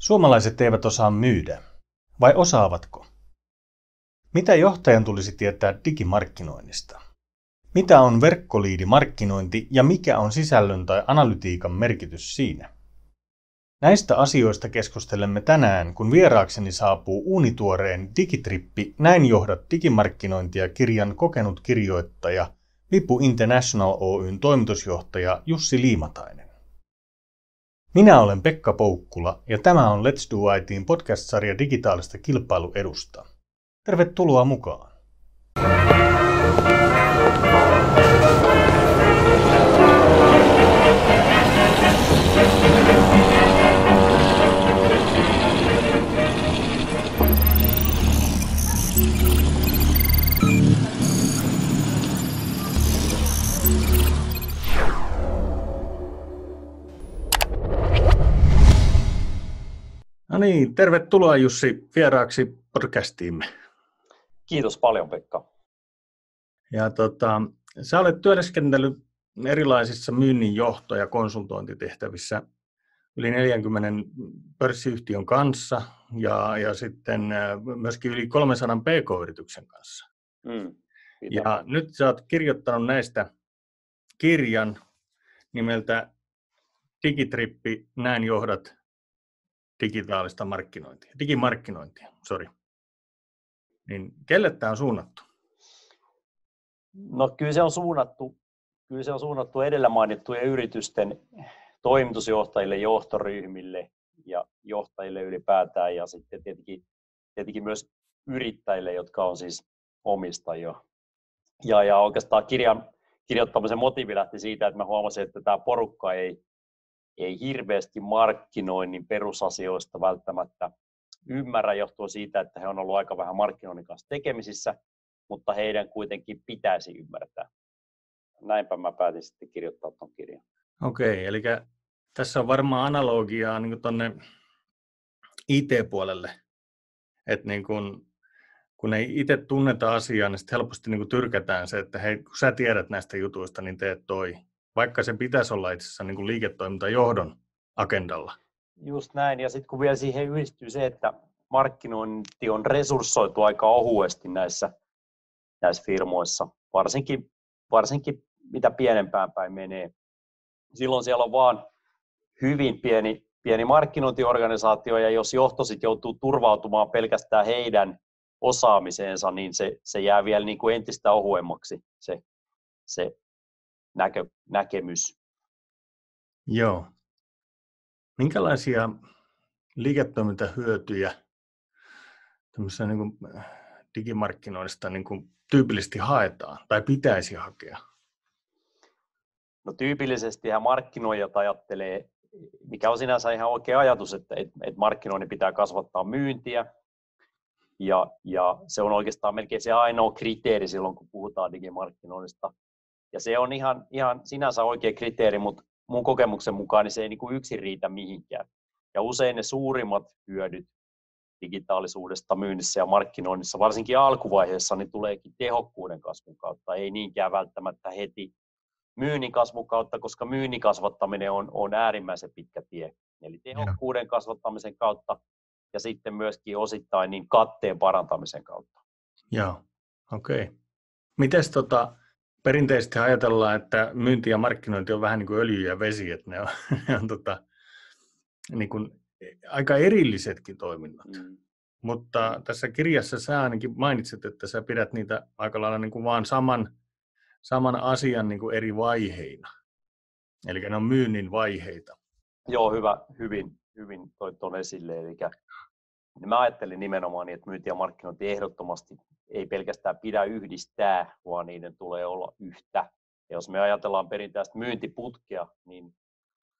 Suomalaiset eivät osaa myydä. Vai osaavatko? Mitä johtajan tulisi tietää digimarkkinoinnista? Mitä on verkkoliidimarkkinointi ja mikä on sisällön tai analytiikan merkitys siinä? Näistä asioista keskustelemme tänään, kun vieraakseni saapuu uunituoreen digitrippi Näin johdat digimarkkinointia kirjan kokenut kirjoittaja, Vipu International Oyn toimitusjohtaja Jussi Liimatainen. Minä olen Pekka Poukkula ja tämä on Let's Do ITin podcast-sarja digitaalista kilpailuedusta. Tervetuloa mukaan! Niin, tervetuloa Jussi vieraaksi podcastiimme. Kiitos paljon Pekka. Ja tota, sä olet työskennellyt erilaisissa myynnin johto- ja konsultointitehtävissä yli 40 pörssiyhtiön kanssa ja, ja sitten myöskin yli 300 pk-yrityksen kanssa. Mm, ja nyt sä oot kirjoittanut näistä kirjan nimeltä Digitrippi, näin johdat digitaalista markkinointia, digimarkkinointia, sorry. Niin kelle tämä on suunnattu? No kyllä se on suunnattu, kyllä se on suunnattu edellä mainittujen yritysten toimitusjohtajille, johtoryhmille ja johtajille ylipäätään ja sitten tietenkin, tietenkin myös yrittäjille, jotka on siis omistajia. Ja, ja oikeastaan kirjan kirjoittamisen motiivi lähti siitä, että mä huomasin, että tämä porukka ei, ei hirveästi markkinoinnin perusasioista välttämättä ymmärrä johtuen siitä, että he on ollut aika vähän markkinoinnin kanssa tekemisissä, mutta heidän kuitenkin pitäisi ymmärtää. Näinpä mä päätin sitten kirjoittaa tuon kirjan. Okei, okay, eli tässä on varmaan analogiaa niin tuonne IT-puolelle, että niin kun, kun ei itse tunneta asiaa, niin sitten helposti niin tyrkätään se, että hei, kun sä tiedät näistä jutuista, niin teet toi vaikka se pitäisi olla itse asiassa niin kuin liiketoimintajohdon agendalla. Just näin, ja sitten kun vielä siihen yhdistyy se, että markkinointi on resurssoitu aika ohuesti näissä, näissä firmoissa, varsinkin, varsinkin mitä pienempään päin menee. Silloin siellä on vaan hyvin pieni, pieni markkinointiorganisaatio, ja jos johto sitten joutuu turvautumaan pelkästään heidän osaamiseensa, niin se, se jää vielä niin kuin entistä ohuemmaksi se, se näkö, näkemys. Joo. Minkälaisia liiketoimintahyötyjä niin kuin äh, digimarkkinoinnista niin kuin tyypillisesti haetaan tai pitäisi hakea? No tyypillisesti markkinoijat ajattelee, mikä on sinänsä ihan oikea ajatus, että, että markkinoinnin pitää kasvattaa myyntiä, ja, ja se on oikeastaan melkein se ainoa kriteeri silloin, kun puhutaan digimarkkinoinnista. Ja se on ihan, ihan sinänsä oikea kriteeri, mutta mun kokemuksen mukaan niin se ei niin kuin yksin riitä mihinkään. Ja usein ne suurimmat hyödyt digitaalisuudesta myynnissä ja markkinoinnissa, varsinkin alkuvaiheessa, niin tuleekin tehokkuuden kasvun kautta, ei niinkään välttämättä heti myynnin kasvun kautta, koska myynnin kasvattaminen on, on äärimmäisen pitkä tie. Eli tehokkuuden kasvattamisen kautta ja sitten myöskin osittain niin katteen parantamisen kautta. Joo, okei. Okay. Mites tota, perinteisesti ajatellaan, että myynti ja markkinointi on vähän niin kuin öljy ja vesi, että ne on, ne on tota, niin kuin aika erillisetkin toiminnot. Mm. Mutta tässä kirjassa sä ainakin mainitsit, että sä pidät niitä aika lailla niin kuin vaan saman, saman asian niin kuin eri vaiheina. Eli ne on myynnin vaiheita. Joo, hyvä, hyvin, hyvin toit tuon esille. Eli mä ajattelin nimenomaan niin, että myynti ja markkinointi ehdottomasti ei pelkästään pidä yhdistää, vaan niiden tulee olla yhtä. Ja jos me ajatellaan perinteistä myyntiputkea niin,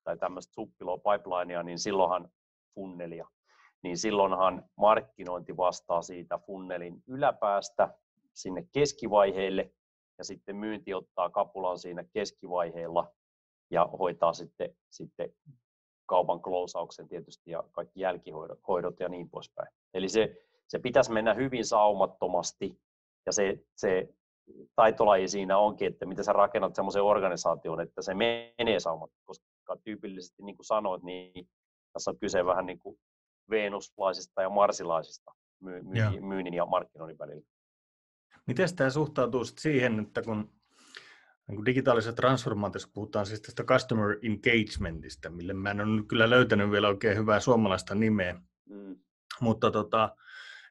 tai tämmöistä suppiloa pipelinea, niin silloinhan funnelia, niin silloinhan markkinointi vastaa siitä funnelin yläpäästä sinne keskivaiheelle, ja sitten myynti ottaa kapulan siinä keskivaiheella ja hoitaa sitten, sitten kaupan klousauksen tietysti ja kaikki jälkihoidot ja niin poispäin. Eli se, se pitäisi mennä hyvin saumattomasti ja se, se taitolaji siinä onkin, että miten sä rakennat semmoisen organisaation, että se menee saumattomasti, koska tyypillisesti niin kuin sanoit, niin tässä on kyse vähän niin kuin venuslaisista ja marsilaisista myynnin ja markkinoinnin välillä. Miten tämä suhtautuu siihen, että kun niin digitaalisessa transformaatiossa puhutaan siis tästä customer engagementista, mille mä en ole kyllä löytänyt vielä oikein hyvää suomalaista nimeä, mm. mutta tota,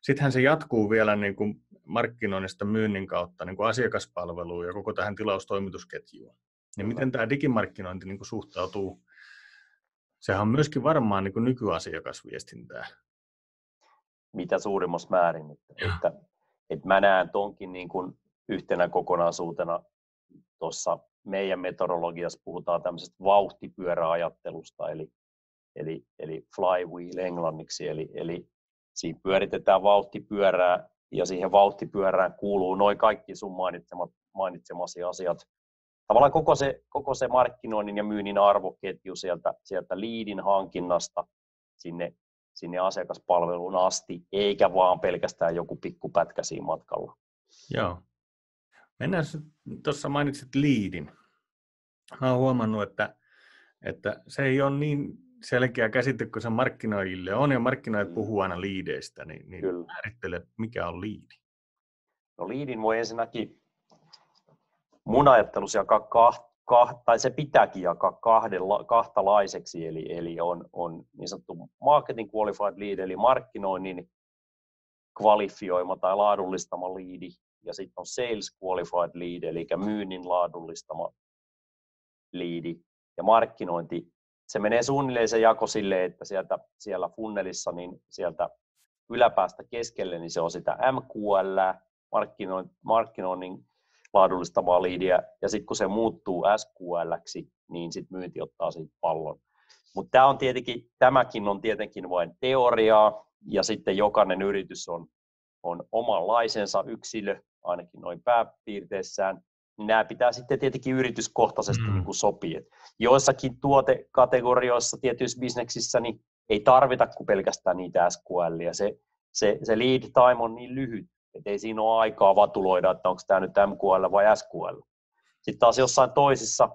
sittenhän se jatkuu vielä niin kuin markkinoinnista myynnin kautta niin kuin asiakaspalveluun ja koko tähän tilaustoimitusketjuun. Niin miten tämä digimarkkinointi niin kuin suhtautuu? Sehän on myöskin varmaan niin kuin nykyasiakasviestintää. Mitä suurimmassa määrin. Että, että, että mä näen tonkin niin kuin yhtenä kokonaisuutena tuossa meidän metodologiassa puhutaan tämmöisestä vauhtipyöräajattelusta, eli, eli, eli flywheel englanniksi, eli, eli siinä pyöritetään vauhtipyörää ja siihen vauhtipyörään kuuluu noin kaikki sun mainitsemat, mainitsemasi asiat. Tavallaan koko se, koko se markkinoinnin ja myynnin arvoketju sieltä, sieltä liidin hankinnasta sinne, sinne asiakaspalveluun asti, eikä vaan pelkästään joku pikkupätkä siinä matkalla. Joo. Mennään, tuossa mainitsit liidin. Mä oon huomannut, että, että se ei ole niin selkeä käsite kuin se markkinoijille on, ja markkinoijat mm. puhuu aina liideistä, niin, niin määrittele, mikä on liidi. No liidin voi ensinnäkin mun ajattelussa jakaa kah, kah, tai se pitääkin jakaa kahdella, kahtalaiseksi, eli, eli on, on niin sanottu marketing qualified lead, eli markkinoinnin kvalifioima tai laadullistama liidi, ja sitten on Sales Qualified Lead, eli myynnin laadullistama liidi ja markkinointi. Se menee suunnilleen se jako silleen, että sieltä, siellä funnelissa, niin sieltä yläpäästä keskelle, niin se on sitä MQL, markkinoinnin, markkinoinnin laadullistamaa liidiä, ja sitten kun se muuttuu SQL, niin sitten myynti ottaa siitä pallon. Mutta tämä on tietenkin, tämäkin on tietenkin vain teoriaa, ja sitten jokainen yritys on, on omanlaisensa yksilö, ainakin noin pääpiirteissään, niin nämä pitää sitten tietenkin yrityskohtaisesti mm. niin kuin sopia. Joissakin tuotekategorioissa tietyissä bisneksissä niin ei tarvita kuin pelkästään niitä SQL, ja se, se, se lead time on niin lyhyt, että ei siinä ole aikaa vatuloida, että onko tämä nyt MQL vai SQL. Sitten taas jossain toisissa,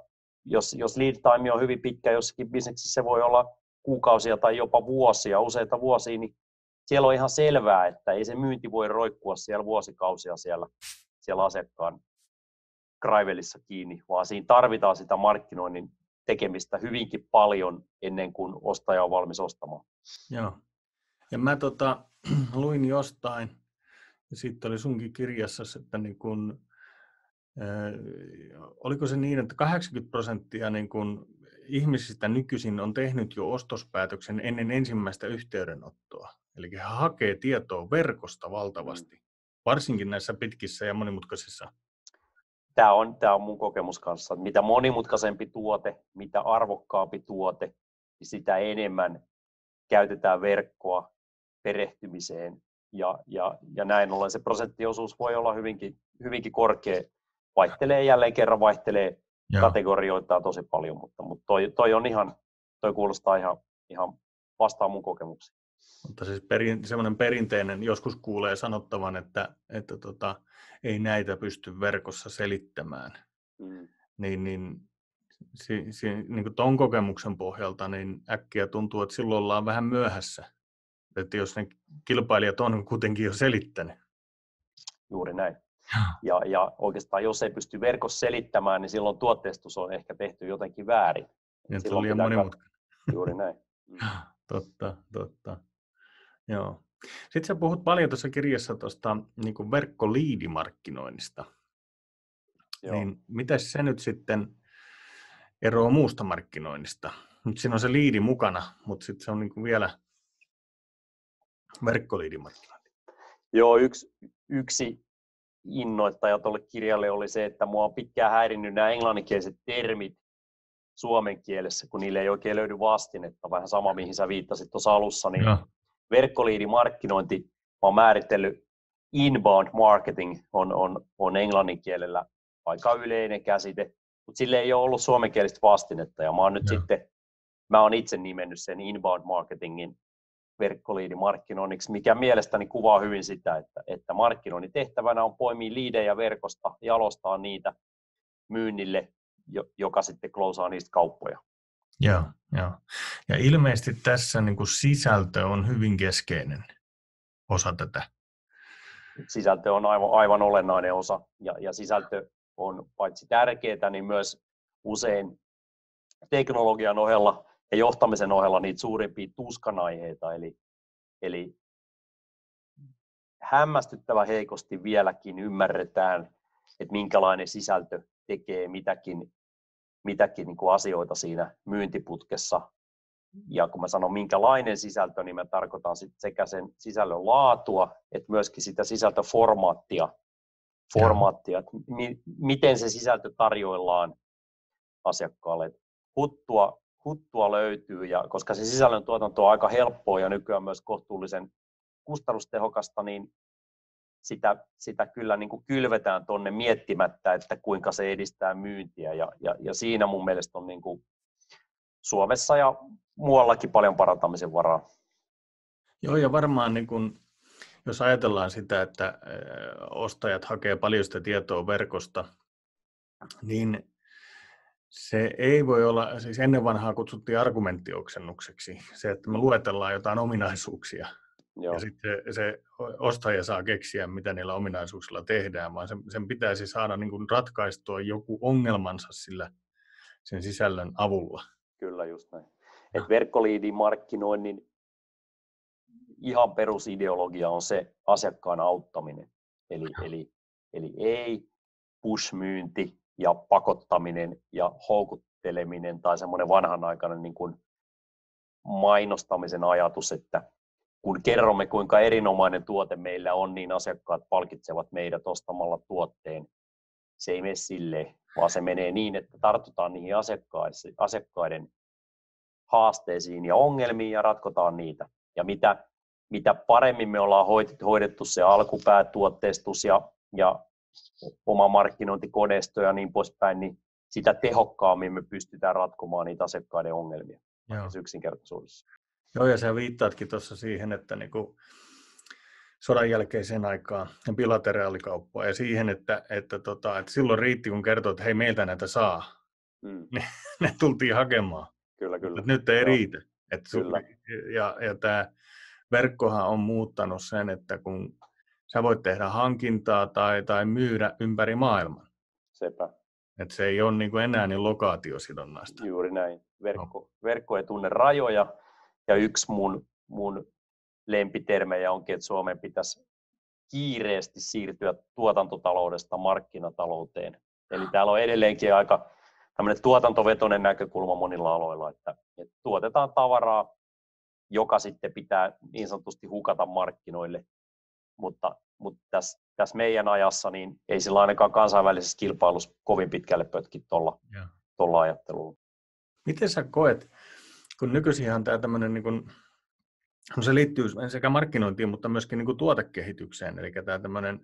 jos, jos lead time on hyvin pitkä jossakin bisneksissä, se voi olla kuukausia tai jopa vuosia, useita vuosia, niin siellä on ihan selvää, että ei se myynti voi roikkua siellä vuosikausia siellä, siellä asiakkaan Krivelissa kiinni, vaan siinä tarvitaan sitä markkinoinnin tekemistä hyvinkin paljon ennen kuin ostaja on valmis ostamaan. Joo. Ja mä tota, luin jostain, ja sitten oli sunkin kirjassa, että niin kun, äh, oliko se niin, että 80 prosenttia niin kun ihmisistä nykyisin on tehnyt jo ostospäätöksen ennen ensimmäistä yhteydenottoa. Eli he hakee tietoa verkosta valtavasti, varsinkin näissä pitkissä ja monimutkaisissa. Tämä on, tämä on mun kokemus kanssa. Mitä monimutkaisempi tuote, mitä arvokkaampi tuote, niin sitä enemmän käytetään verkkoa perehtymiseen. Ja, ja, ja näin ollen se prosenttiosuus voi olla hyvinkin, hyvinkin korkea. Vaihtelee jälleen kerran, vaihtelee Joo. kategorioita tosi paljon, mutta, mutta toi, toi, on ihan, toi kuulostaa ihan, ihan vastaan mun kokemuksia. Mutta siis perin, semmoinen perinteinen, joskus kuulee sanottavan, että, että tota, ei näitä pysty verkossa selittämään. Mm. Niin, niin, si, si, niin kuin ton kokemuksen pohjalta niin äkkiä tuntuu, että silloin ollaan vähän myöhässä. Että jos ne kilpailijat on kuitenkin jo selittänyt. Juuri näin. Ja, ja oikeastaan jos ei pysty verkossa selittämään, niin silloin tuotteistus on ehkä tehty jotenkin väärin. Ja se on liian monimutkainen. Juuri näin. Mm. totta, totta. Joo. Sitten sä puhut paljon tuossa kirjassa tuosta niin verkkoliidimarkkinoinnista. Joo. Niin miten se nyt sitten eroaa muusta markkinoinnista? Nyt siinä on se liidi mukana, mutta sitten se on niin vielä verkkoliidimarkkinointi. Joo, yksi, yksi innoittaja tuolle kirjalle oli se, että mua on pitkään häirinnyt nämä englanninkieliset termit suomen kielessä, kun niille ei oikein löydy vastinetta. Vähän sama, mihin sä viittasit tuossa alussa, niin Joo verkkoliidimarkkinointi, mä oon määritellyt inbound marketing on, on, on englannin kielellä aika yleinen käsite, mutta sille ei ole ollut suomenkielistä vastinetta ja mä oon nyt no. sitten, mä oon itse nimennyt sen inbound marketingin verkkoliidimarkkinoinniksi, mikä mielestäni kuvaa hyvin sitä, että, että markkinoinnin tehtävänä on poimia liidejä verkosta, jalostaa niitä myynnille, joka sitten klousaa niistä kauppoja. Joo, joo. Ja ilmeisesti tässä niin kuin sisältö on hyvin keskeinen osa tätä. Sisältö on aivan, aivan olennainen osa ja, ja sisältö on paitsi tärkeää, niin myös usein teknologian ohella ja johtamisen ohella niitä suurimpia tuskanaiheita, eli, eli hämmästyttävä heikosti vieläkin ymmärretään, että minkälainen sisältö tekee mitäkin, mitäkin niin kuin asioita siinä myyntiputkessa. Ja kun mä sanon minkälainen sisältö, niin mä tarkoitan sit sekä sen sisällön laatua, että myöskin sitä sisältöformaattia, formaattia, että mi- miten se sisältö tarjoillaan asiakkaalle. Huttua, huttua löytyy, ja koska se sisällön tuotanto on aika helppoa ja nykyään myös kohtuullisen kustannustehokasta, niin sitä, sitä kyllä niin kuin kylvetään tuonne miettimättä, että kuinka se edistää myyntiä. Ja, ja, ja siinä mun mielestä on niin kuin Suomessa ja muuallakin paljon parantamisen varaa. Joo, ja varmaan niin kun, jos ajatellaan sitä, että ostajat hakee paljon sitä tietoa verkosta, niin se ei voi olla, siis ennen vanhaa kutsuttiin argumenttioksennukseksi, se, että me luetellaan jotain ominaisuuksia, Joo. ja sitten se, se ostaja saa keksiä, mitä niillä ominaisuuksilla tehdään, vaan sen, sen pitäisi saada niin kuin ratkaistua joku ongelmansa sillä sen sisällön avulla. Kyllä, just näin. Et verkkoliidin markkinoinnin ihan perusideologia on se asiakkaan auttaminen. Eli, eli, eli ei push-myynti ja pakottaminen ja houkutteleminen tai semmoinen vanhanaikainen niin kuin mainostamisen ajatus, että kun kerromme, kuinka erinomainen tuote meillä on, niin asiakkaat palkitsevat meidät ostamalla tuotteen. Se ei mene sille, vaan se menee niin, että tartutaan niihin asiakkaiden haasteisiin ja ongelmiin ja ratkotaan niitä. Ja mitä, mitä paremmin me ollaan hoidettu se alkupäätuotteistus ja, ja oma markkinointikoneisto ja niin poispäin, niin sitä tehokkaammin me pystytään ratkomaan niitä asiakkaiden ongelmia Joo. yksinkertaisuudessa. Joo, ja sä viittaatkin tuossa siihen, että niinku sodan jälkeiseen aikaan ja bilateraalikauppaa ja siihen, että, että, tota, että silloin riitti, kun kertoi, että hei, meiltä näitä saa. Mm. Ne, ne tultiin hakemaan. Kyllä, kyllä. Mutta nyt ei Joo. riitä. Et kyllä. Ja, ja tämä verkkohan on muuttanut sen, että kun sä voit tehdä hankintaa tai, tai myydä ympäri maailman. Sepä. Et se ei ole niin enää niin lokaatiosidonnaista. Juuri näin. Verkko, no. verkko ei tunne rajoja ja yksi mun, mun lempitermejä onkin, että Suomen pitäisi kiireesti siirtyä tuotantotaloudesta markkinatalouteen. Eli täällä on edelleenkin aika tämmöinen tuotantovetoinen näkökulma monilla aloilla, että, että tuotetaan tavaraa, joka sitten pitää niin sanotusti hukata markkinoille. Mutta, mutta tässä, tässä meidän ajassa niin ei sillä ainakaan kansainvälisessä kilpailussa kovin pitkälle pötki tuolla ajattelulla. Miten sä koet, kun nykyisinhan tämä tämmöinen, niin kuin, no se liittyy sekä markkinointiin, mutta myöskin niin kuin tuotekehitykseen, eli tämä tämmöinen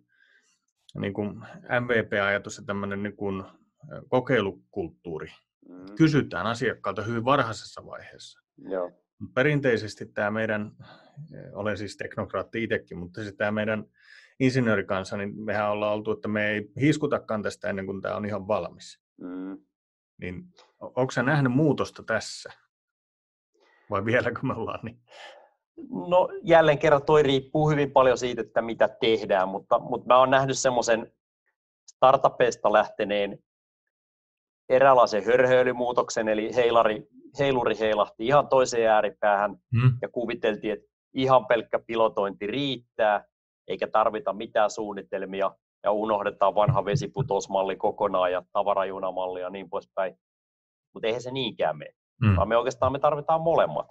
niin kuin MVP-ajatus ja tämmöinen niin kuin kokeilukulttuuri. Mm. Kysytään asiakkaalta hyvin varhaisessa vaiheessa. Joo. Perinteisesti tämä meidän, olen siis teknokraatti itsekin, mutta siis tämä meidän insinöörikansa, niin mehän ollaan oltu, että me ei hiiskutakaan tästä ennen kuin tämä on ihan valmis. Mm. Niin onko sä nähnyt muutosta tässä? Vai vieläkö me ollaan niin? No jälleen kerran toi riippuu hyvin paljon siitä, että mitä tehdään, mutta, mutta mä oon nähnyt semmoisen startupeista lähteneen eräänlaisen hörhöilymuutoksen, eli heilari, heiluri heilahti ihan toiseen ääripäähän hmm. ja kuviteltiin, että ihan pelkkä pilotointi riittää, eikä tarvita mitään suunnitelmia ja unohdetaan vanha vesiputosmalli kokonaan ja tavarajunamalli ja niin poispäin. Mutta eihän se niinkään mene, hmm. vaan me oikeastaan me tarvitaan molemmat.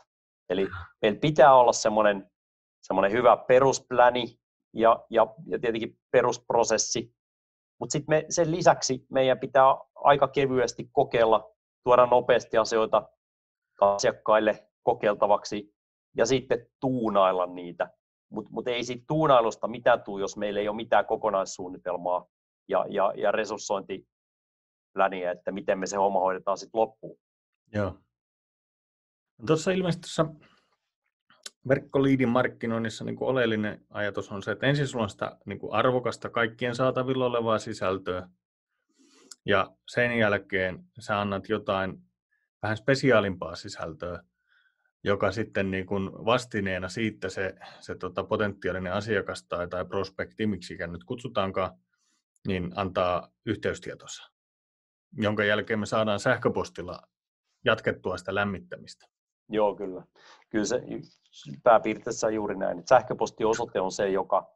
Eli meillä pitää olla semmoinen, semmoinen hyvä peruspläni ja, ja, ja tietenkin perusprosessi, mutta sitten sen lisäksi meidän pitää aika kevyesti kokeilla, tuoda nopeasti asioita asiakkaille kokeiltavaksi ja sitten tuunailla niitä. Mutta mut ei siitä tuunailusta mitään tule, jos meillä ei ole mitään kokonaissuunnitelmaa ja, ja, ja resurssointipläniä, että miten me se homma hoidetaan sitten loppuun. Joo. Tuossa ilmeisesti tuossa verkkoliidin markkinoinnissa niin kuin oleellinen ajatus on se, että ensin sulla on sitä niin kuin arvokasta kaikkien saatavilla olevaa sisältöä, ja sen jälkeen sä annat jotain vähän spesiaalimpaa sisältöä, joka sitten niin kuin vastineena siitä se, se tota potentiaalinen asiakas tai, tai prospekti, miksi nyt kutsutaankaan, niin antaa yhteystietonsa, jonka jälkeen me saadaan sähköpostilla jatkettua sitä lämmittämistä. Joo, kyllä. Kyllä se pääpiirteessä on juuri näin. Sähköpostiosoite on se, joka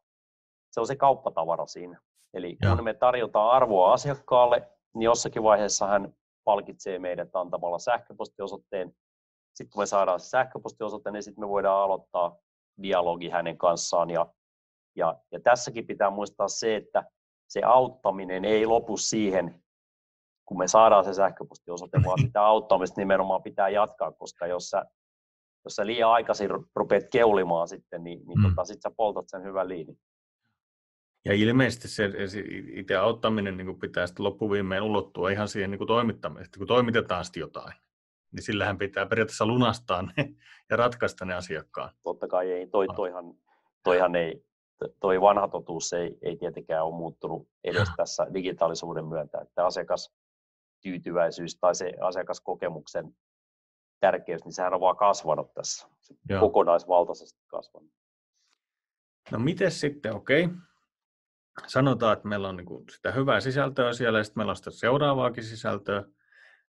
se on se kauppatavara siinä. Eli Joo. kun me tarjotaan arvoa asiakkaalle, niin jossakin vaiheessa hän palkitsee meidät antamalla sähköpostiosoitteen. Sitten kun me saadaan se sähköpostiosoite, niin sitten me voidaan aloittaa dialogi hänen kanssaan. Ja, ja, ja tässäkin pitää muistaa se, että se auttaminen ei lopu siihen, kun me saadaan se sähköpostiosoite, vaan sitä auttamista nimenomaan pitää jatkaa, koska jos sä, jos sä liian aikaisin rupeat keulimaan sitten, niin, niin mm. tota, sit sä poltat sen hyvän liinin. Ja ilmeisesti se itse auttaminen niin pitää sitten loppuviimeen ulottua ihan siihen niin toimittamiseen, kun toimitetaan sitten jotain. Niin sillähän pitää periaatteessa lunastaa ne ja ratkaista ne asiakkaan. Totta kai ei, toi, toihan, toihan ei, toi vanha totuus ei, ei tietenkään ole muuttunut edes tässä digitaalisuuden myötä, että asiakas tyytyväisyys tai se asiakaskokemuksen tärkeys, niin sehän on vaan kasvanut tässä, Joo. kokonaisvaltaisesti kasvanut. No miten sitten, okei, okay sanotaan, että meillä on niin sitä hyvää sisältöä siellä ja sitten meillä on sitä seuraavaakin sisältöä,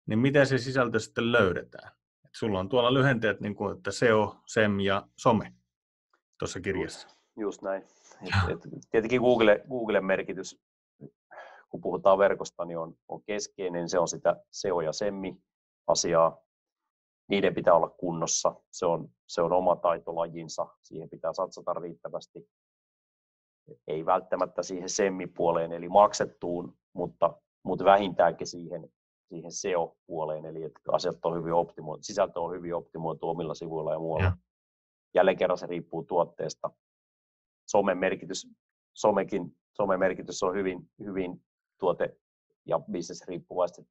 niin miten se sisältö sitten löydetään? Et sulla on tuolla lyhenteet, niin kuin, että SEO, SEM ja some tuossa kirjassa. Just, just näin. Et, et, tietenkin Google, Googlen merkitys, kun puhutaan verkosta, niin on, on keskeinen. Se on sitä SEO ja SEMI-asiaa. Niiden pitää olla kunnossa. Se on, se on oma taitolajinsa. Siihen pitää satsata riittävästi ei välttämättä siihen semmipuoleen eli maksettuun, mutta, mutta vähintäänkin siihen, siihen SEO-puoleen, eli että asiat on hyvin optimoitu, sisältö on hyvin optimoitu omilla sivuilla ja muualla. Ja. Jälleen kerran se riippuu tuotteesta. Somen merkitys, somekin, somen merkitys on hyvin, hyvin tuote- ja bisnesriippuvaista.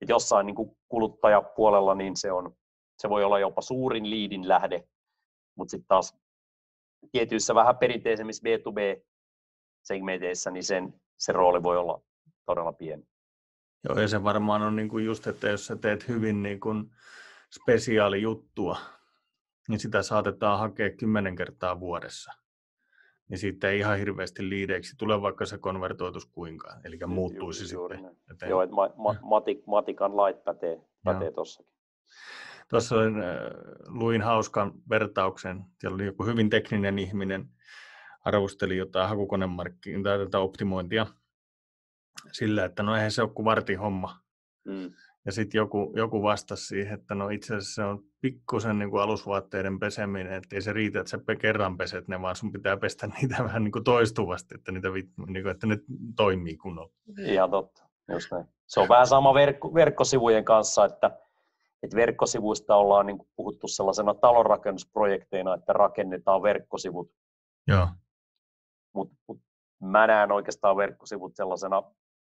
Et jossain niin kuin kuluttajapuolella niin se, on, se voi olla jopa suurin liidin lähde, mutta sitten taas tietyissä vähän perinteisemmissä B2B segmenteissä, niin sen, se rooli voi olla todella pieni. Joo, ja se varmaan on niin kuin just, että jos sä teet hyvin niin kuin spesiaalijuttua, niin sitä saatetaan hakea kymmenen kertaa vuodessa. Niin siitä ei ihan hirveästi liideiksi tule, vaikka se konvertoitus kuinka, eli muuttuisi juuri, sitten. Juuri Joo, että ma- ma- matik- matikan lait pätee, pätee tuossakin. Tuossa äh, luin hauskan vertauksen, siellä oli joku hyvin tekninen ihminen, arvosteli jotain hakukonemarkkinaa tätä optimointia sillä, että no eihän se ole kuin vartin homma. Mm. Ja sitten joku, joku vastasi siihen, että no itse asiassa se on pikkusen niin kuin alusvaatteiden peseminen, että ei se riitä, että sä kerran peset ne, vaan sun pitää pestä niitä vähän niin kuin toistuvasti, että, niitä, niin kuin, että ne toimii kunnolla. Ihan totta, just näin. Se on vähän sama verkko, verkkosivujen kanssa, että, että verkkosivuista ollaan niin kuin puhuttu sellaisena talonrakennusprojekteina, että rakennetaan verkkosivut. Joo mutta mut mä näen oikeastaan verkkosivut sellaisena,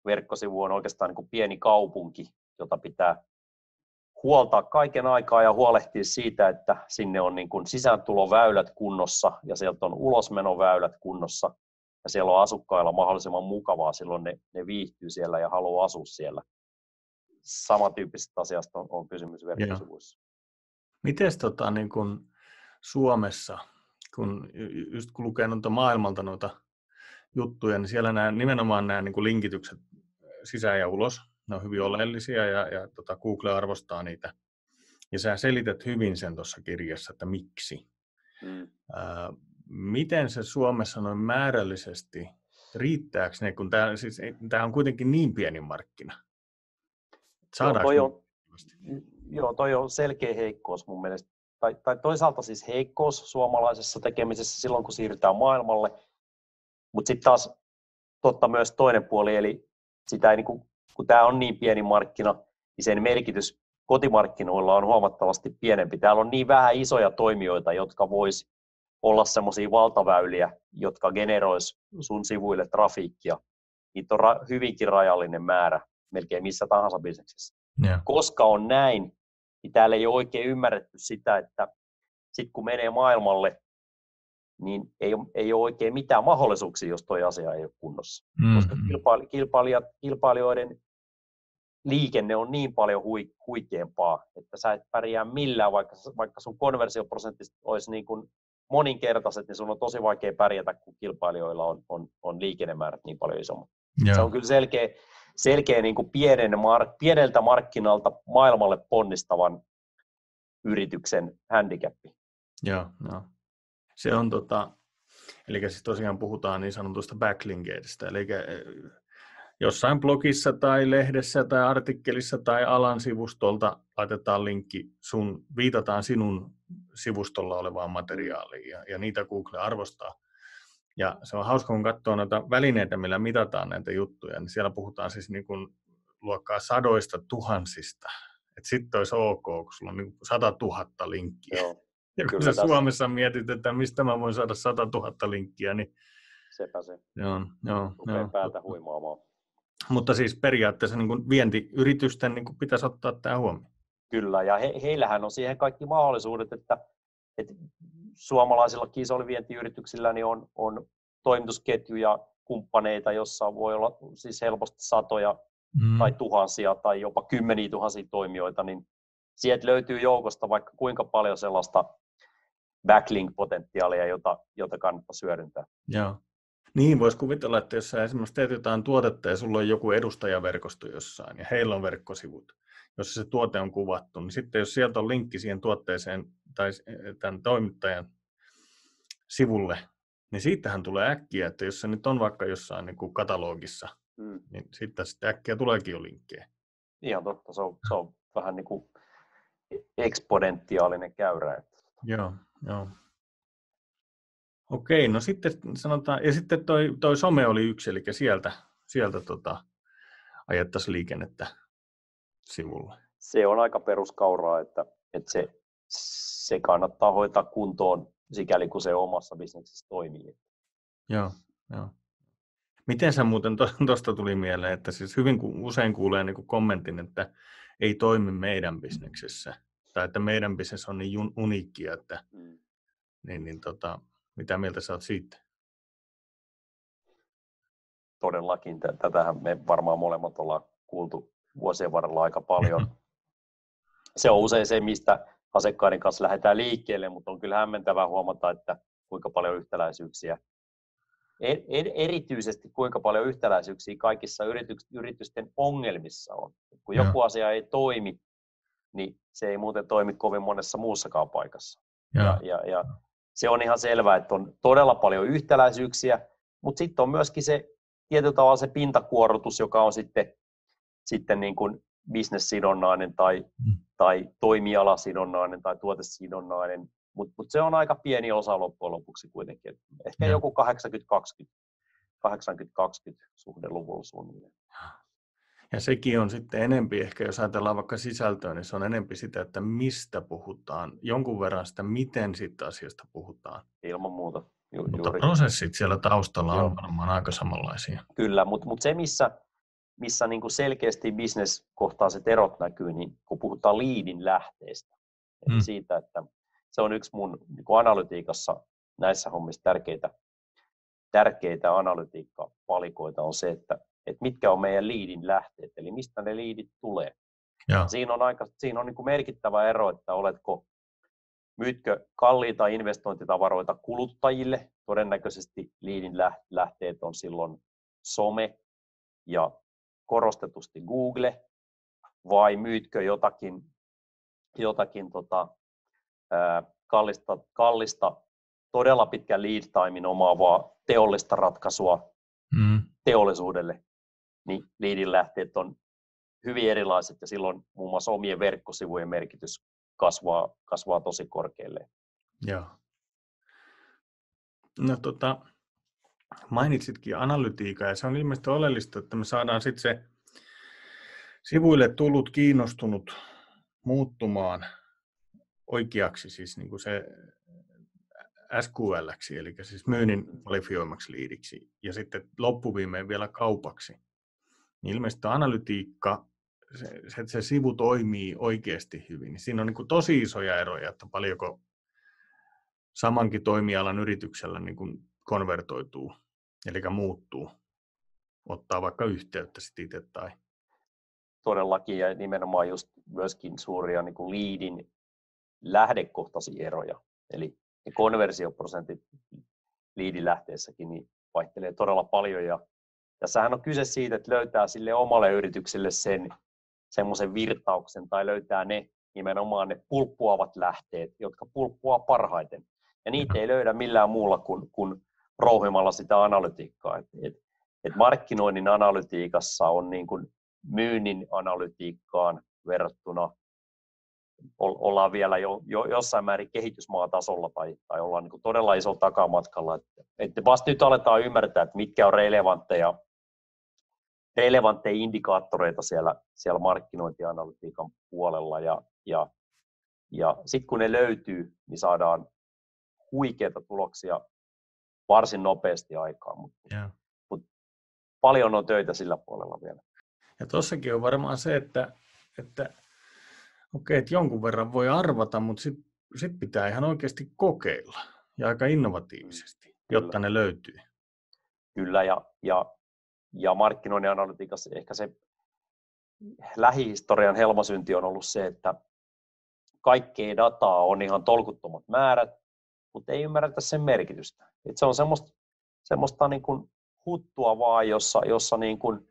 verkkosivu on oikeastaan niin kuin pieni kaupunki, jota pitää huoltaa kaiken aikaa ja huolehtia siitä, että sinne on niin kuin sisääntuloväylät kunnossa ja sieltä on ulosmenoväylät kunnossa ja siellä on asukkailla mahdollisimman mukavaa, silloin ne, ne viihtyy siellä ja haluaa asua siellä. Samantyyppisestä asiasta on, on kysymys verkkosivuissa. Miten tota, niin kun Suomessa kun just kun lukee noita maailmalta noita juttuja, niin siellä nämä, nimenomaan nämä niin linkitykset sisään ja ulos, ne on hyvin oleellisia ja, ja tota Google arvostaa niitä. Ja sä selität hyvin sen tuossa kirjassa, että miksi. Mm. Ää, miten se Suomessa noin määrällisesti, riittääkö ne, kun tämä siis, on kuitenkin niin pieni markkina? Saadaanko joo, toi on, joo, toi on selkeä heikkous mun mielestä tai, tai toisaalta siis heikkous suomalaisessa tekemisessä silloin, kun siirrytään maailmalle, mutta sitten taas totta myös toinen puoli, eli sitä ei, niin kuin, kun tämä on niin pieni markkina, niin sen merkitys kotimarkkinoilla on huomattavasti pienempi. Täällä on niin vähän isoja toimijoita, jotka vois olla semmoisia valtaväyliä, jotka generois sun sivuille trafiikkia. Niitä on ra- hyvinkin rajallinen määrä melkein missä tahansa bisneksessä. Yeah. Koska on näin, niin täällä ei ole oikein ymmärretty sitä, että sitten kun menee maailmalle, niin ei, ei ole oikein mitään mahdollisuuksia, jos tuo asia ei ole kunnossa. Mm-hmm. Koska kilpaili, kilpailijat, kilpailijoiden liikenne on niin paljon hui, huikeampaa, että sä et pärjää millään, vaikka, vaikka sun konversioprosentit olisi niin kuin moninkertaiset, niin sun on tosi vaikea pärjätä, kun kilpailijoilla on, on, on liikennemäärät niin paljon isommat. Joo. Se on kyllä selkeä, selkeä niin kuin pienen mark, pieneltä markkinalta maailmalle ponnistavan yrityksen handicappi. Joo, joo. Se on tota, eli siis tosiaan puhutaan niin sanotusta backlinkeistä, eli jossain blogissa tai lehdessä tai artikkelissa tai alan sivustolta laitetaan linkki, sun, viitataan sinun sivustolla olevaan materiaaliin ja, ja niitä Google arvostaa. Ja se on hauska, kun katsoo noita välineitä, millä mitataan näitä juttuja, niin siellä puhutaan siis niin kuin luokkaa sadoista tuhansista. Että sitten olisi ok, kun sulla on niin sata tuhatta linkkiä. Joo. Ja kun sä Suomessa mietit, että mistä mä voin saada sata tuhatta linkkiä, niin... Sepä se. Joo, joo, joo. päätä huimaamaan. Mutta siis periaatteessa niin kuin vientiyritysten niin kuin pitäisi ottaa tämä huomioon. Kyllä, ja he, heillähän on siihen kaikki mahdollisuudet, että, että suomalaisilla kiisolivientiyrityksillä niin on, on toimitusketjuja, kumppaneita, jossa voi olla siis helposti satoja mm. tai tuhansia tai jopa kymmeniä tuhansia toimijoita, niin sieltä löytyy joukosta vaikka kuinka paljon sellaista backlink-potentiaalia, jota, jota kannattaa hyödyntää. Joo. Niin, voisi kuvitella, että jos sä esimerkiksi teet jotain tuotetta ja sulla on joku edustajaverkosto jossain ja heillä on verkkosivut, jossa se tuote on kuvattu, niin sitten jos sieltä on linkki siihen tuotteeseen tai tämän toimittajan sivulle, niin siitähän tulee äkkiä, että jos se nyt on vaikka jossain niin kuin katalogissa, mm. niin sitten, sitten äkkiä tuleekin jo linkkejä. Ihan totta, se on, se on vähän niin kuin eksponentiaalinen käyrä. Joo, joo. Okei, no sitten sanotaan, ja sitten toi, toi some oli yksi, eli sieltä, sieltä tota, ajettaisiin liikennettä sivulle. Se on aika peruskauraa, että, että se, se kannattaa hoitaa kuntoon sikäli kun se omassa bisneksessä toimii. Joo, joo. Miten sä muuten, tuosta tuli mieleen, että siis hyvin usein kuulee niin kommentin, että ei toimi meidän bisneksessä, tai että meidän bisnes on niin uniikki, että mm. niin, niin tota, mitä mieltä sä oot siitä? Todellakin. Tätähän me varmaan molemmat ollaan kuultu vuosien varrella aika paljon. Se on usein se, mistä asiakkaiden kanssa lähdetään liikkeelle, mutta on kyllä hämmentävää huomata, että kuinka paljon yhtäläisyyksiä, erityisesti kuinka paljon yhtäläisyyksiä kaikissa yritysten ongelmissa on. Kun joku asia ei toimi, niin se ei muuten toimi kovin monessa muussakaan paikassa. Ja, ja, ja se on ihan selvää, että on todella paljon yhtäläisyyksiä, mutta sitten on myöskin se tietyllä tavalla se pintakuorotus, joka on sitten, sitten niin kuin bisnessidonnainen tai, mm. tai toimialasidonnainen tai tuotesidonnainen, mutta mut se on aika pieni osa loppujen lopuksi kuitenkin. Ehkä ja. joku 80-20, 80-20 suhde luvulla suunnilleen. Ja sekin on sitten enempi, ehkä jos ajatellaan vaikka sisältöä, niin se on enempi sitä, että mistä puhutaan, jonkun verran sitä, miten siitä asiasta puhutaan. Ilman muuta. Ju- mutta juuri. prosessit siellä taustalla Joo. on varmaan aika samanlaisia. Kyllä, mutta, mutta se, missä, missä niin kuin selkeästi bisneskohtaiset erot näkyy, niin kun puhutaan liidin lähteestä, eli mm. siitä, että se on yksi mun niin kuin analytiikassa näissä hommissa tärkeitä, tärkeitä analytiikkapalikoita on se, että että mitkä on meidän liidin lähteet, eli mistä ne liidit tulee. Ja. Siinä on, aika, siinä on niin kuin merkittävä ero, että oletko, myytkö kalliita investointitavaroita kuluttajille, todennäköisesti liidin lähteet on silloin some ja korostetusti Google, vai myytkö jotakin, jotakin tota, ää, kallista, kallista, todella pitkän lead timein omaavaa teollista ratkaisua mm. teollisuudelle, niin liidin lähteet on hyvin erilaiset ja silloin muun muassa omien verkkosivujen merkitys kasvaa, kasvaa tosi korkealle. Joo. No tota, mainitsitkin analytiikan ja se on ilmeisesti oleellista, että me saadaan sitten se sivuille tullut kiinnostunut muuttumaan oikeaksi, siis niin kuin se SQL, eli siis myynnin kvalifioimaksi liidiksi, ja sitten loppuviimeen vielä kaupaksi niin ilmeisesti analytiikka, se, se, se sivu toimii oikeasti hyvin. Niin siinä on niin tosi isoja eroja, että paljonko samankin toimialan yrityksellä niin kuin konvertoituu, eli muuttuu, ottaa vaikka yhteyttä sitten itse tai todellakin ja nimenomaan just myöskin suuria niin kuin liidin lähdekohtaisia eroja. Eli ne konversioprosentit liidilähteessäkin niin vaihtelee todella paljon ja tässähän on kyse siitä, että löytää sille omalle yritykselle sen semmoisen virtauksen tai löytää ne nimenomaan ne pulppuavat lähteet, jotka pulppua parhaiten. Ja niitä ei löydä millään muulla kuin, kuin rouhimalla sitä analytiikkaa. Et, et, et markkinoinnin analytiikassa on niin kuin myynnin analytiikkaan verrattuna ollaan vielä jo, jo jossain määrin kehitysmaatasolla tai, tai ollaan niin todella isolla takamatkalla. Että, että vasta nyt aletaan ymmärtää, että mitkä on relevantteja, relevantteja indikaattoreita siellä, siellä markkinointianalytiikan puolella ja, ja, ja sitten kun ne löytyy, niin saadaan huikeita tuloksia varsin nopeasti aikaan, mutta, yeah. mutta paljon on töitä sillä puolella vielä. Ja tuossakin on varmaan se, että, että okei, että jonkun verran voi arvata, mutta sitten sit pitää ihan oikeasti kokeilla ja aika innovatiivisesti, Kyllä. jotta ne löytyy. Kyllä, ja, ja, ja markkinoinnin analytiikassa ehkä se lähihistorian helmasynti on ollut se, että kaikkea dataa on ihan tolkuttomat määrät, mutta ei ymmärretä sen merkitystä. Et se on semmoista, semmoista niin kuin huttua vaan, jossa, jossa niin kuin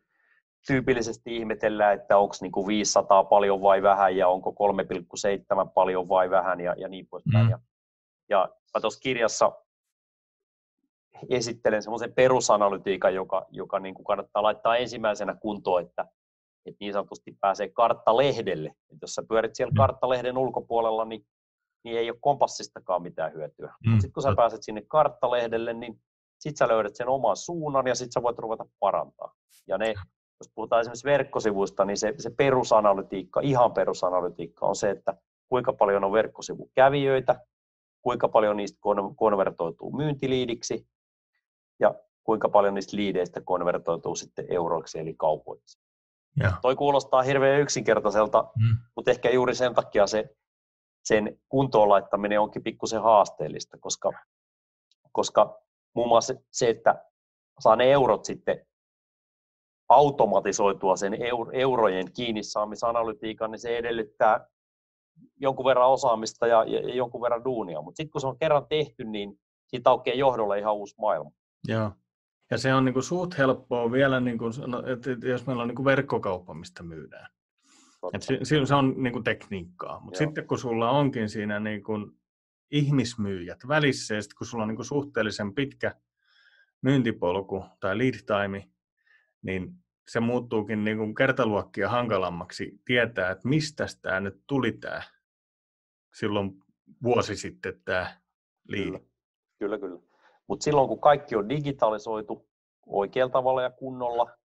tyypillisesti ihmetellään, että onko niin 500 paljon vai vähän ja onko 3,7 paljon vai vähän ja, ja niin poispäin. Mm. Ja, ja mä tuossa kirjassa esittelen semmoisen perusanalytiikan, joka, joka niin kuin kannattaa laittaa ensimmäisenä kuntoon, että, että niin sanotusti pääsee karttalehdelle. Et jos sä pyörit siellä mm. karttalehden ulkopuolella, niin, niin ei ole kompassistakaan mitään hyötyä. Mm. Sitten kun sä pääset sinne karttalehdelle, niin sit sä löydät sen oman suunnan ja sit sä voit ruveta parantaa. Ja ne jos puhutaan esimerkiksi verkkosivuista, niin se, se perusanalytiikka, ihan perusanalytiikka on se, että kuinka paljon on verkkosivukävijöitä, kuinka paljon niistä konvertoituu myyntiliidiksi ja kuinka paljon niistä liideistä konvertoituu sitten euroiksi eli kaupoiksi. Ja. Toi kuulostaa hirveän yksinkertaiselta, mm. mutta ehkä juuri sen takia se, sen kuntoon laittaminen onkin pikkusen haasteellista, koska, koska muun muassa se, että saa ne eurot sitten automatisoitua sen eurojen kiinni saamisanalytiikan, niin se edellyttää jonkun verran osaamista ja, ja jonkun verran duunia. Mutta sitten kun se on kerran tehty, niin siitä aukeaa johdolle ihan uusi maailma. Joo. Ja se on niin kuin suht helppoa vielä, niin kuin, no, että jos meillä on niin kuin verkkokauppa, mistä myydään. Et se, se on niin kuin tekniikkaa. Mutta sitten kun sulla onkin siinä niin kuin ihmismyyjät välissä, ja sitten kun sulla on niin kuin suhteellisen pitkä myyntipolku tai lead time, niin se muuttuukin niin kuin kertaluokkia hankalammaksi tietää, että mistä tämä nyt tuli tämä silloin vuosi sitten tämä liidi. Kyllä, kyllä. kyllä. Mutta silloin kun kaikki on digitalisoitu oikealla tavalla ja kunnolla,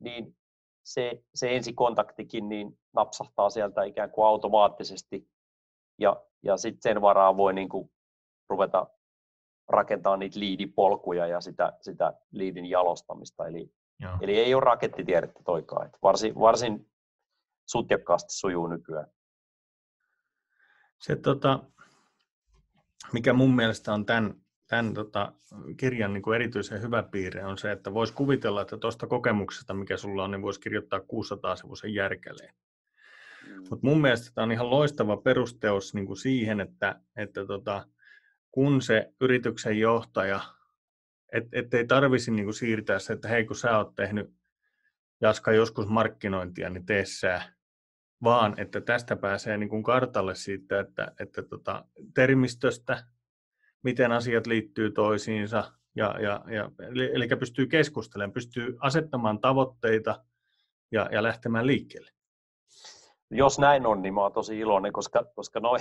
niin se, se ensikontaktikin niin napsahtaa sieltä ikään kuin automaattisesti ja, ja sitten sen varaan voi niin kuin ruveta rakentaa niitä liidipolkuja ja sitä, sitä liidin jalostamista. Eli Joo. Eli ei ole rakettitiedettä toikaan. Että varsin, varsin sutjakkaasti sujuu nykyään. Se, tota, mikä mun mielestä on tämän, tämän tota, kirjan niin kuin erityisen hyvä piirre, on se, että voisi kuvitella, että tuosta kokemuksesta, mikä sulla on, niin voisi kirjoittaa 600 sivuisen järkeleen. Mm. Mutta mun mielestä tämä on ihan loistava perusteos niin kuin siihen, että, että tota, kun se yrityksen johtaja et, et ei tarvisi niin kuin siirtää se, että hei kun sä oot tehnyt Jaska joskus markkinointia, niin tee sä. Vaan että tästä pääsee niin kuin kartalle siitä, että, että tota, termistöstä, miten asiat liittyy toisiinsa, ja, ja, ja, eli, eli pystyy keskustelemaan, pystyy asettamaan tavoitteita ja, ja lähtemään liikkeelle. Jos näin on, niin mä oon tosi iloinen, koska, koska noi,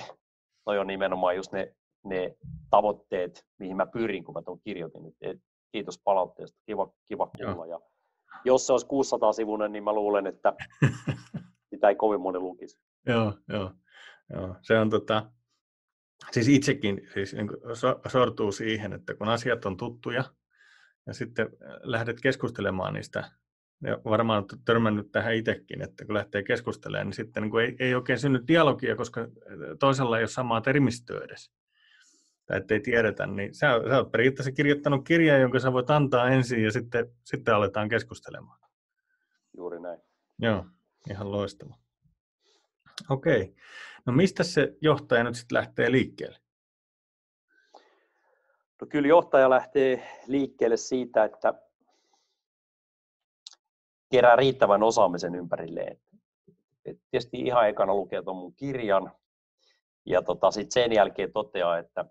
noi on nimenomaan just ne ne tavoitteet, mihin mä pyrin, kun mä tuon kirjoitin. Et kiitos palautteesta, kiva, kiva kuulla. Ja jos se olisi 600 sivunen, niin mä luulen, että sitä ei kovin moni lukisi. joo, joo, joo. Se on tota, siis itsekin siis niin sortuu siihen, että kun asiat on tuttuja ja sitten äh, lähdet keskustelemaan niistä, ja varmaan olet törmännyt tähän itsekin, että kun lähtee keskustelemaan, niin sitten niin ei, ei oikein synny dialogia, koska toisella ei ole samaa termistöä edes tai ettei tiedetä, niin sä, sä oot periaatteessa kirjoittanut kirjan, jonka sä voit antaa ensin ja sitten, sitten aletaan keskustelemaan. Juuri näin. Joo. Ihan loistava. Okei. No mistä se johtaja nyt sitten lähtee liikkeelle? No kyllä johtaja lähtee liikkeelle siitä, että kerää riittävän osaamisen ympärilleen. Et tietysti ihan ekana lukee tuon mun kirjan ja tota, sit sen jälkeen toteaa, että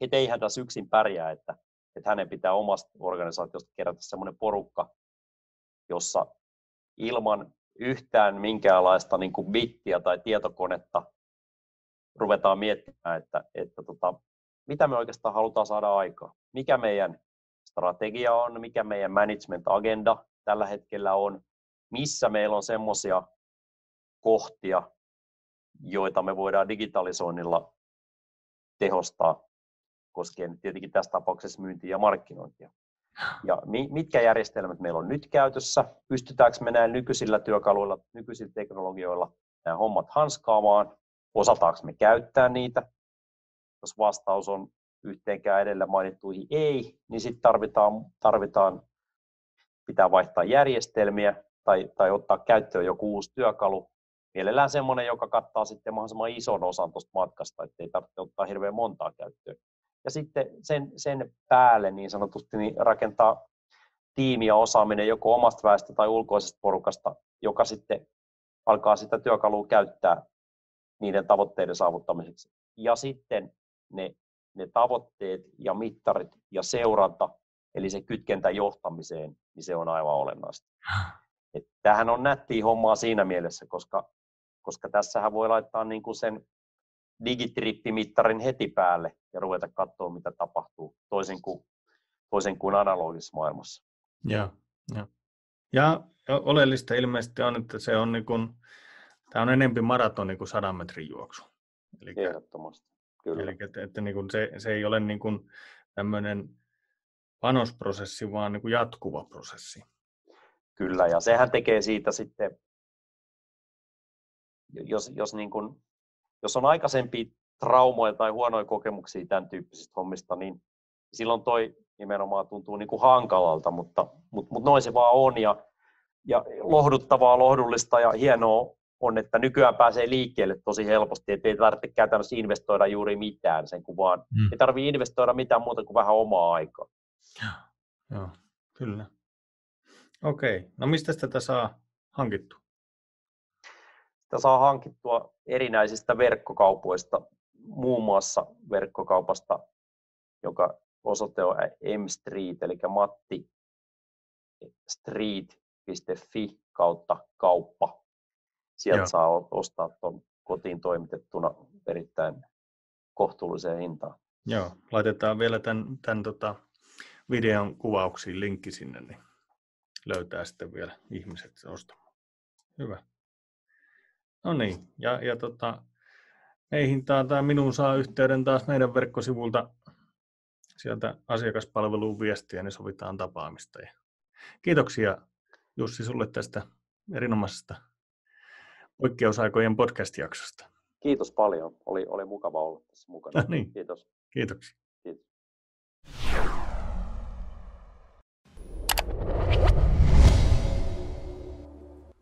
et eihän tässä yksin pärjää, että, että hänen pitää omasta organisaatiosta kerätä semmoinen porukka, jossa ilman yhtään minkäänlaista niin kuin bittiä tai tietokonetta ruvetaan miettimään, että, että tota, mitä me oikeastaan halutaan saada aikaa. Mikä meidän strategia on, mikä meidän management agenda tällä hetkellä on, missä meillä on semmoisia kohtia, joita me voidaan digitalisoinnilla tehostaa, koskien tietenkin tässä tapauksessa myyntiä ja markkinointia. Ja mitkä järjestelmät meillä on nyt käytössä? Pystytäänkö me näillä nykyisillä työkaluilla, nykyisillä teknologioilla nämä hommat hanskaamaan? Osataanko me käyttää niitä? Jos vastaus on yhteenkään edellä mainittuihin ei, niin sitten tarvitaan, tarvitaan, pitää vaihtaa järjestelmiä tai, tai ottaa käyttöön joku uusi työkalu. Mielellään semmoinen, joka kattaa sitten mahdollisimman ison osan tuosta matkasta, ettei tarvitse ottaa hirveän montaa käyttöön ja sitten sen, sen päälle niin sanotusti niin rakentaa tiimi ja osaaminen joko omasta väestä tai ulkoisesta porukasta, joka sitten alkaa sitä työkalua käyttää niiden tavoitteiden saavuttamiseksi. Ja sitten ne, ne tavoitteet ja mittarit ja seuranta, eli se kytkentä johtamiseen, niin se on aivan olennaista. Et tämähän on nättiä hommaa siinä mielessä, koska, koska tässähän voi laittaa niin kuin sen digitrippimittarin heti päälle ja ruveta katsoa, mitä tapahtuu, toisin kuin, toisin kuin analogisessa maailmassa. Ja, ja. ja oleellista ilmeisesti on, että se on, niin kuin, tämä on enempi maratoni kuin sadan metrin juoksu. Eli, Ehdottomasti, kyllä. Eli että, että niin kuin se, se ei ole niin kuin tämmöinen panosprosessi, vaan niin kuin jatkuva prosessi. Kyllä, ja sehän tekee siitä sitten, jos, jos niin kuin jos on aikaisempia traumoja tai huonoja kokemuksia tämän tyyppisistä hommista, niin silloin toi nimenomaan tuntuu niin kuin hankalalta, mutta, mutta, mutta noin se vaan on ja, ja lohduttavaa, lohdullista ja hienoa on, että nykyään pääsee liikkeelle tosi helposti, että ei tarvitse käytännössä investoida juuri mitään sen kun vaan, mm. ei tarvitse investoida mitään muuta kuin vähän omaa aikaa. Joo, kyllä. Okei, no mistä tätä saa hankittua? Sitä saa hankittua erinäisistä verkkokaupoista, muun muassa verkkokaupasta, joka osoite on mstreet, eli matti street.fi kautta kauppa. Sieltä Joo. saa ostaa tuon kotiin toimitettuna erittäin kohtuulliseen hintaan. Joo, laitetaan vielä tämän, tämän tota videon kuvauksiin linkki sinne, niin löytää sitten vielä ihmiset ostamaan. Hyvä. No niin, ja, ja tota, meihin tai minuun saa yhteyden taas meidän verkkosivulta sieltä asiakaspalveluun viestiä, niin sovitaan tapaamista. Ja kiitoksia Jussi sulle tästä erinomaisesta poikkeusaikojen podcast-jaksosta. Kiitos paljon. Oli, oli mukava olla tässä mukana. No niin. Kiitos. Kiitoksia.